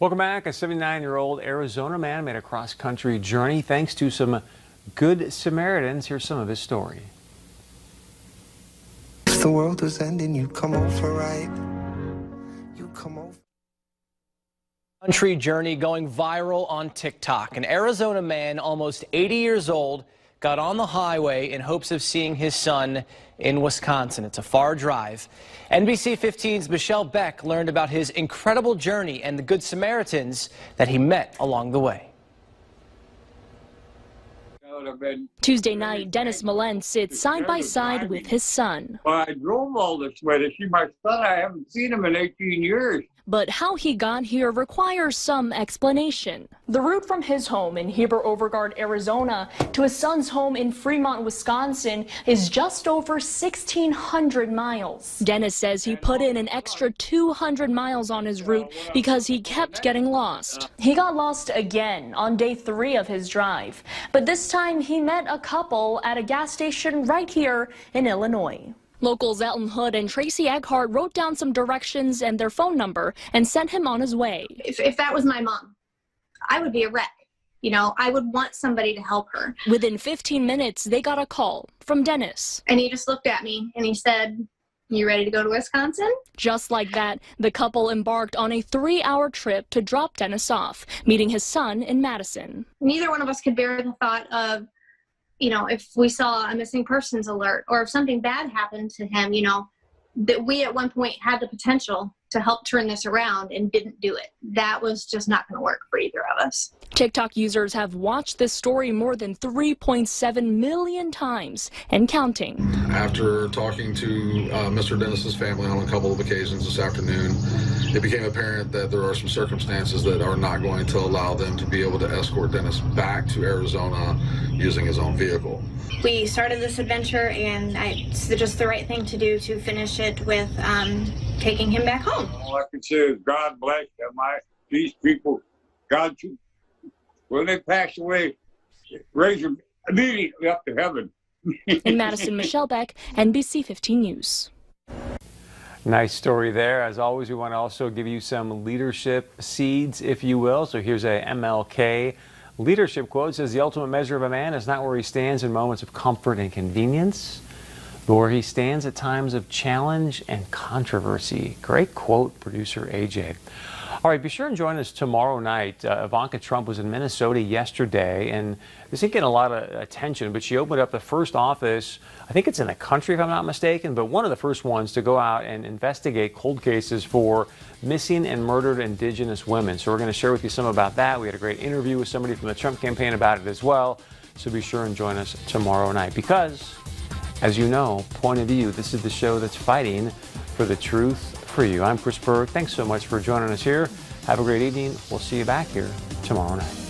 Welcome back. A 79 year old Arizona man made a cross country journey thanks to some good Samaritans. Here's some of his story. If the world was ending, you'd come over, right? You'd come over. Country journey going viral on TikTok. An Arizona man, almost 80 years old, got on the highway in hopes of seeing his son in Wisconsin. It's a far drive. NBC 15's Michelle Beck learned about his incredible journey and the Good Samaritans that he met along the way. Tuesday night, Dennis Millen sits side by side with his son. Well, I drove all this way to see my son. I haven't seen him in 18 years. But how he got here requires some explanation. The route from his home in Heber-Overgaard, Arizona to his son's home in Fremont, Wisconsin is just over 1,600 miles. Dennis says he put in an extra 200 miles on his route because he kept getting lost. He got lost again on day three of his drive, but this time he met a couple at a gas station right here in Illinois. Locals Elton Hood and Tracy Eckhart wrote down some directions and their phone number and sent him on his way. If, if that was my mom, I would be a wreck. You know, I would want somebody to help her. Within 15 minutes, they got a call from Dennis. And he just looked at me and he said, You ready to go to Wisconsin? Just like that, the couple embarked on a three hour trip to drop Dennis off, meeting his son in Madison. Neither one of us could bear the thought of you know, if we saw a missing persons alert or if something bad happened to him, you know, that we at one point had the potential to help turn this around and didn't do it. That was just not going to work for either of us. TikTok users have watched this story more than 3.7 million times and counting. After talking to uh, Mr. Dennis's family on a couple of occasions this afternoon, it became apparent that there are some circumstances that are not going to allow them to be able to escort Dennis back to Arizona using his own vehicle. We started this adventure, and I, it's just the right thing to do to finish it with um, taking him back home. All I can say is God bless them. I, these people, God, when they pass away, raise them immediately up to heaven. In Madison, Michelle Beck, NBC 15 News. Nice story there. As always, we want to also give you some leadership seeds, if you will. So here's a MLK leadership quote. It says, The ultimate measure of a man is not where he stands in moments of comfort and convenience, but where he stands at times of challenge and controversy. Great quote, producer AJ. All right, be sure and join us tomorrow night. Uh, Ivanka Trump was in Minnesota yesterday, and this didn't get a lot of attention, but she opened up the first office, I think it's in the country if I'm not mistaken, but one of the first ones to go out and investigate cold cases for missing and murdered indigenous women. So we're going to share with you some about that. We had a great interview with somebody from the Trump campaign about it as well. So be sure and join us tomorrow night because, as you know, Point of View, this is the show that's fighting for the truth for you. I'm Chris Berg. Thanks so much for joining us here. Have a great evening. We'll see you back here tomorrow night.